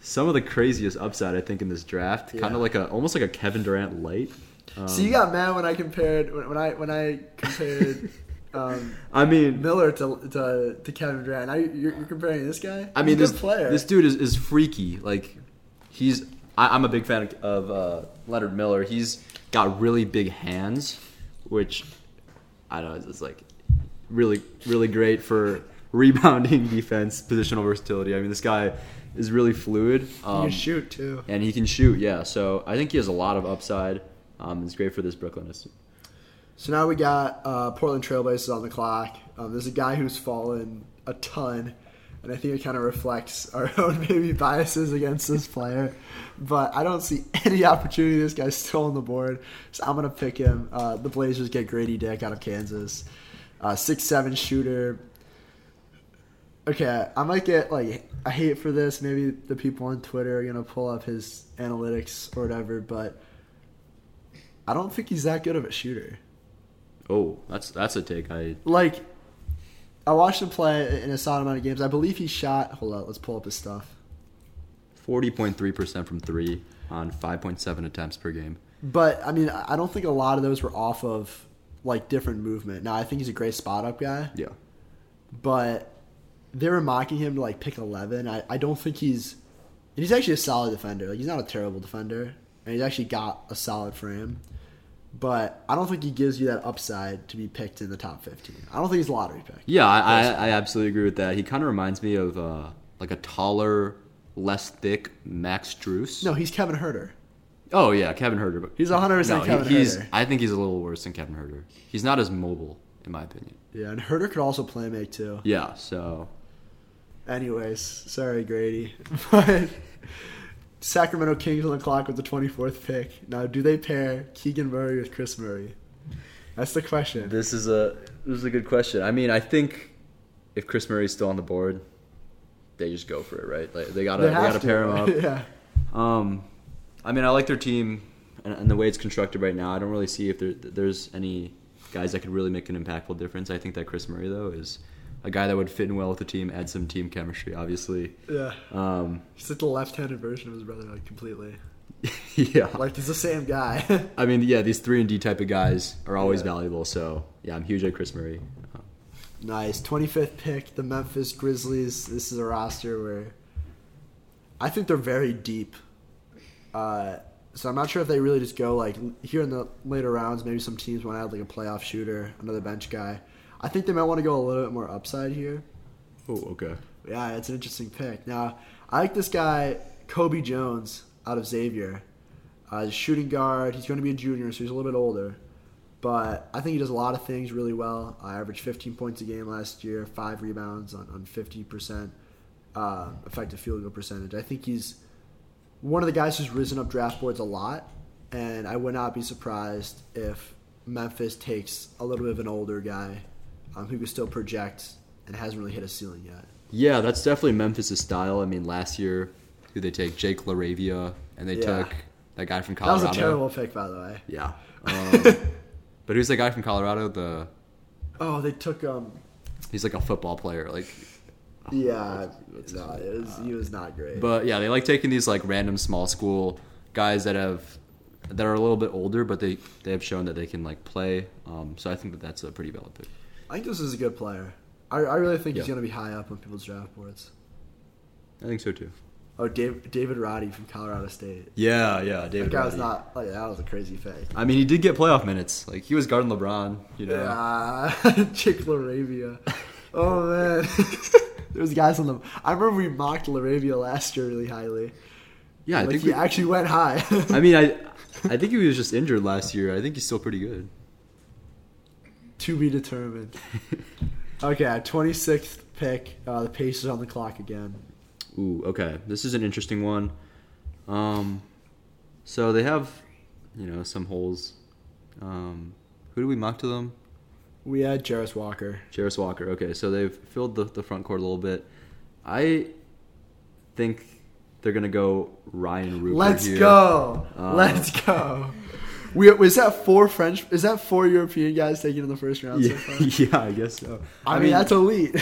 some of the craziest upside I think in this draft. Kind of like a almost like a Kevin Durant light. Um, so you got mad when I compared when, when I when I compared um, I mean, Miller to, to to Kevin Durant. Now you're, you're comparing this guy. I mean this player. this dude is, is freaky. Like he's I, I'm a big fan of uh, Leonard Miller. He's got really big hands, which I don't know it's like really really great for rebounding, defense, positional versatility. I mean, this guy is really fluid. Um, can shoot too. and he can shoot. Yeah, so I think he has a lot of upside. Um, it's great for this Brooklyn. So now we got uh, Portland Trailblazers on the clock. Um, there's a guy who's fallen a ton, and I think it kind of reflects our own maybe biases against this player. But I don't see any opportunity. This guy's still on the board, so I'm gonna pick him. Uh, the Blazers get Grady Dick out of Kansas, uh, six seven shooter. Okay, I might get like I hate for this. Maybe the people on Twitter are gonna pull up his analytics or whatever, but I don't think he's that good of a shooter. Oh, that's that's a take. I like I watched him play in a solid amount of games. I believe he shot. Hold on, let's pull up his stuff. forty point three percent from three on five point seven attempts per game. But I mean, I don't think a lot of those were off of like different movement. Now I think he's a great spot up guy, Yeah, but they were mocking him to like pick eleven. I, I don't think he's and he's actually a solid defender. Like he's not a terrible defender, and he's actually got a solid frame. But I don't think he gives you that upside to be picked in the top fifteen. I don't think he's a lottery pick. yeah, I, I, I absolutely agree with that. He kind of reminds me of uh, like a taller, less thick Max Strus. No, he's Kevin Huerter. Oh yeah, Kevin Huerter. But He's 100% no, he- he's, Huerter. I think he's a little worse than Kevin Huerter. He's not as mobile, in my opinion. Yeah, and Huerter could also play make too. Yeah, so Anyways, sorry Grady, but Sacramento Kings on the clock with the 24th pick. Now, do they pair Keegan Murray with Kris Murray? That's the question. this is a this is a good question. I mean, I think if Kris Murray's still on the board, they just go for it, right? Like they gotta they, gotta pair him up. yeah. Um, I mean, I like their team and, and the way it's constructed right now. I don't really see if there, there's any guys that could really make an impactful difference. I think that Kris Murray though is a guy that would fit in well with the team, add some team chemistry, obviously. Yeah. Um, He's like the left-handed version of his brother, like completely. yeah, Like he's the same guy. I mean, yeah, these three and D type of guys are always Yeah. valuable. So yeah, I'm huge on Kris Murray. Nice. 25th pick, the Memphis Grizzlies. This is a roster where I think they're very deep. Uh, so I'm not sure if they really just go like here in the later rounds. Maybe some teams want to add like a playoff shooter, another bench guy. I think they might want to go a little bit more upside here. oh, okay. Yeah, it's an interesting pick. Now, I like this guy, Colby Jones, out of Xavier. Uh, he's a shooting guard. He's going to be a junior, so he's a little bit older. But I think he does a lot of things really well. I averaged 15 points a game last year, five rebounds on, on 50% uh, effective field goal percentage. I think he's one of the guys who's risen up draft boards a lot, and I would not be surprised if Memphis takes a little bit of an older guy um, who can still project and hasn't really hit a ceiling yet. Yeah, that's definitely Memphis' style. I mean, last year, who they take? Jake LaRavia, and they Yeah. took that guy from Colorado. That was a terrible pick, by the way. Yeah. Um, but who's the guy from Colorado? The Oh, they took um. he's like a football player. Like, Yeah, what's no, it was, he was not great. but yeah, they like taking these like random small school guys that have that are a little bit older, but they they have shown that they can like play. Um, so I think that that's a pretty valid pick. I think this is a good player. I, I really think he's going to be high up on people's draft boards. I think so too. Oh, Dave, David Roddy from Colorado State. Yeah, yeah, David. That was not. Like, that was a crazy pick. I mean, he did get playoff minutes. Like he was guarding LeBron. You know. Yeah, Chick Laravia. Oh man, there was guys on the. I remember we mocked Laravia last year really highly. Yeah, I like think he we, actually went high. I mean, I I think he was just injured last year. I think he's still pretty good. To be determined. Okay, twenty sixth pick. Uh, the Pacers on the clock again. Ooh, okay. This is an interesting one. Um, so they have, you know, some holes. Um, who do we mock to them? We had Jarace Walker. Jarace Walker. Okay, so they've filled the, the front court a little bit. I think they're gonna go Rayan Rupert. Let's here. go. Uh, Let's go. We, is that four French? Is that four European guys taken in the first round Yeah, so far? yeah, I guess so. I, mean, that's elite.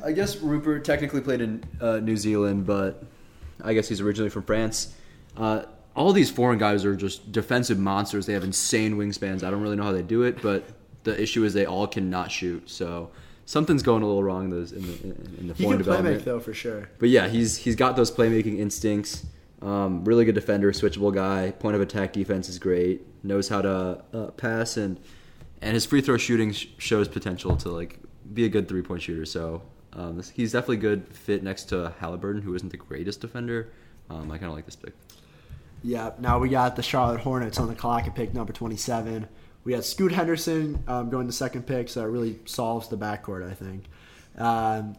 I guess Rupert technically played in uh, New Zealand, but I guess he's originally from France. Uh, all these foreign guys are just defensive monsters. They have insane wingspans. I don't really know how they do it, but the issue is they all cannot shoot. So something's going a little wrong in the in the, in the he foreign can play development. make though for sure. But yeah, he's he's got those playmaking instincts. Um, really good defender, switchable guy. Point of attack defense is great. Knows how to uh, pass and and his free throw shooting sh- shows potential to like be a good three point shooter. So um, this, he's definitely good fit next to Haliburton, who isn't the greatest defender. Um, I kind of like this pick. Yeah. Now we got the Charlotte Hornets on the clock at pick number 27. We had Scoot Henderson um, going to second pick, so it really solves the backcourt, I think. Um,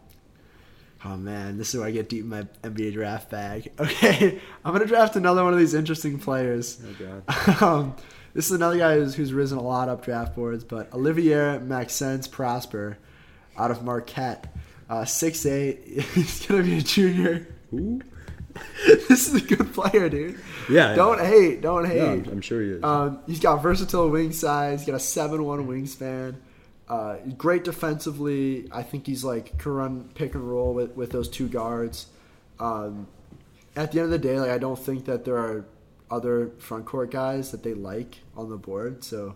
oh man, this is where I get deep in my NBA draft bag. Okay, I'm gonna draft another one of these interesting players. Oh god. um, this is another guy who's, who's risen a lot up draft boards, but Olivier Maxence Prosper out of Marquette, uh, 6'8". He's gonna be a junior. Who? this is a good player, dude. Yeah, Don't hate. Don't hate. Yeah, I'm, I'm sure he is. Um, he's got versatile wing size. He's got a seven-one wingspan. Uh, great defensively. I think he's like can run pick and roll with, with those two guards. Um, at the end of the day, like I don't think that there are other front court guys that they like on the board. So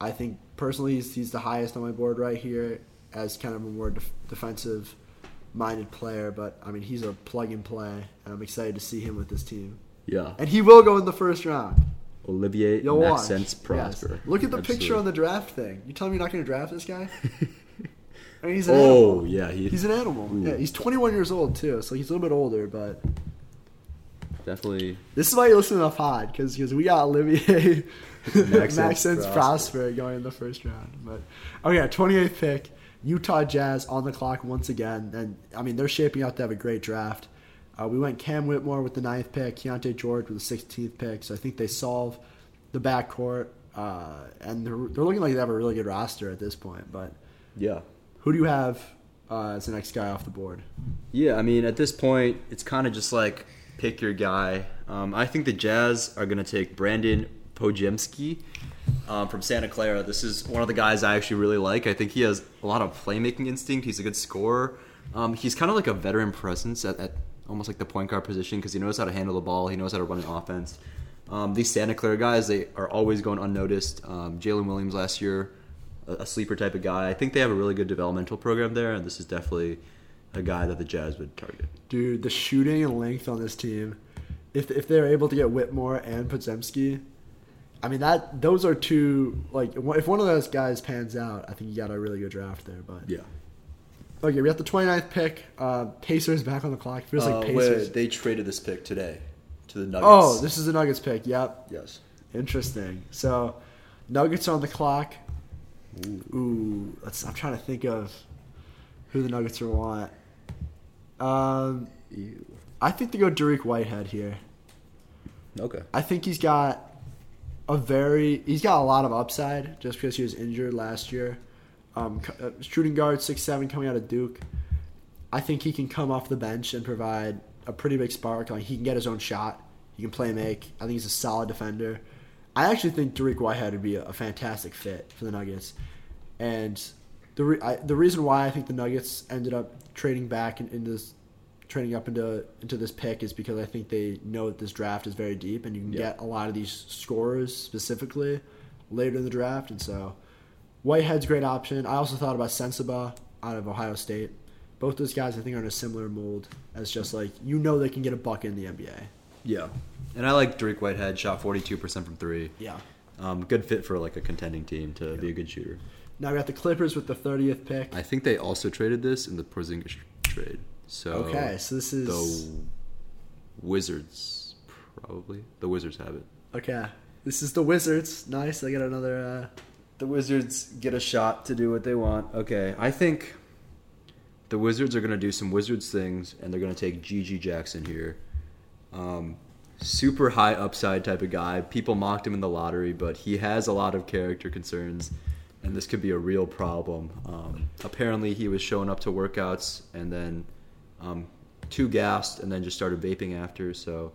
I think personally he's, he's the highest on my board right here as kind of a more def- defensive minded player. But I mean he's a plug and play, and I'm excited to see him with this team. yeah. And he will go in the first round. Olivier You'll watch. Prosper. Yes. Look at the picture on the draft thing. You telling me you're not going to draft this guy? I mean, he's an Oh animal. yeah, he He's an animal. Ooh. Yeah, he's 21 years old too, so he's a little bit older. But definitely. this is why you listen to the pod because we got Olivier Maxence Maxence Prosper. Prosper going in the first round. But oh yeah, 28th pick, Utah Jazz on the clock once again, and I mean they're shaping out to have a great draft. Uh, we went Cam Whitmore with the ninth pick, Keyonte George with the 16th pick, so I think they solve the backcourt, uh, and they're, they're looking like they have a really good roster at this point. But Yeah. who do you have uh, as the next guy off the board? Yeah, I mean, at this point, it's kind of just like pick your guy. Um, I think the Jazz are going to take Brandin Podziemski um, from Santa Clara. This is one of the guys I actually really like. I think he has a lot of playmaking instinct. He's a good scorer. Um, he's kind of like a veteran presence at, at almost like the point guard position because he knows how to handle the ball. He knows how to run an offense. Um, these Santa Clara guys, they are always going unnoticed. Um, Jalen Williams last year, a, a sleeper type of guy. I think they have a really good developmental program there, and this is definitely a guy that the Jazz would target. Dude, the shooting and length on this team. If if they're able to get Whitmore and Podziemski, I mean that those are two like if one of those guys pans out, I think you got a really good draft there. But Yeah. Okay, we got the 29th pick. Uh, Pacers back on the clock. Feels Uh, like Pacers. they traded this pick today to the Nuggets. Oh, this is the Nuggets pick. Yep, yes. interesting. So, Nuggets on the clock. Ooh, let's. I'm trying to think of who the Nuggets are want. Um, Ew. I think they go Dariq Whitehead here. Okay. I think he's got a very he's got a lot of upside just because he was injured last year. Um, uh, shooting guard six seven coming out of Duke. I think he can come off the bench and provide a pretty big spark. Like he can get his own shot. He can play make. I think he's a solid defender. I actually think Dariq Whitehead would be a, a fantastic fit for the Nuggets. And the re- I, the reason why I think the Nuggets ended up trading back in, in this trading up into into this pick is because I think they know that this draft is very deep and you can Yeah. get a lot of these scorers specifically later in the draft and so Whitehead's great option. I also thought about Sensabaugh out of Ohio State. Both those guys I think are in a similar mold as just like you know they can get a bucket in the NBA. Yeah. And I like Drake Whitehead. Shot forty two percent from three. Yeah. Um, good fit for like a contending team to be a good shooter. Now we got the Clippers with the 30th pick. I think they also traded this in the Porzingis trade. So okay, so this is the Wizards probably the Wizards have it. okay. This is the Wizards. Nice. I got another uh The Wizards get a shot to do what they want. Okay, I think the Wizards are going to do some Wizards things, and they're going to take GG Jackson here. Um, super high upside type of guy. People mocked him in the lottery, but he has a lot of character concerns, and this could be a real problem. Um, apparently, he was showing up to workouts and then um, too gassed, and then just started vaping after. So.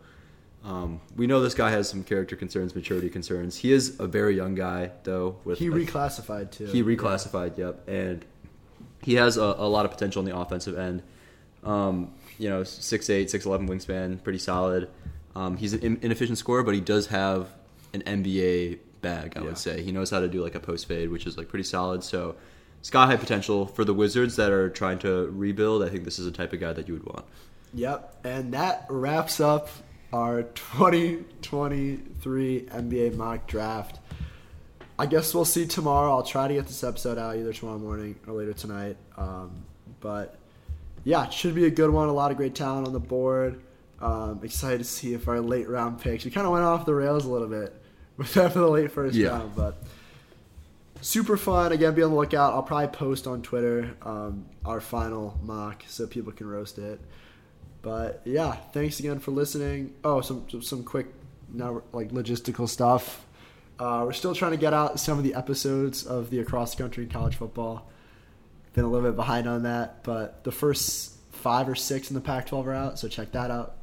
Um, we know this guy has some character concerns, maturity concerns. He is a very young guy, though. With he like, reclassified too. he reclassified, yep, and he has a, a lot of potential on the offensive end. Um, you know, 6'8", 6'11", wingspan, pretty solid. Um, he's an in- inefficient scorer, but he does have an NBA bag. I Yeah. would say he knows how to do like a post fade, which is like pretty solid. So, sky high potential for the Wizards that are trying to rebuild. I think this is the type of guy that you would want. Yep, and that wraps up our 2023 NBA mock draft. I guess we'll see tomorrow. I'll try to get this episode out either tomorrow morning or later tonight. Um, but yeah, it should be a good one. A lot of great talent on the board. Um, excited to see if our late round picks. We kind of went off the rails a little bit with that for the late first Yeah. round, but super fun. Again, be on the lookout. I'll probably post on Twitter um, our final mock so people can roast it. But yeah, thanks again for listening. Oh, some some, quick now like logistical stuff. Uh, we're still trying to get out some of the episodes of the across country college football. Been a little bit behind on that, but the first five or six in the Pac-12 are out, so check that out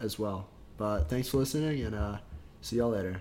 as well. But thanks for listening, and uh, see y'all later.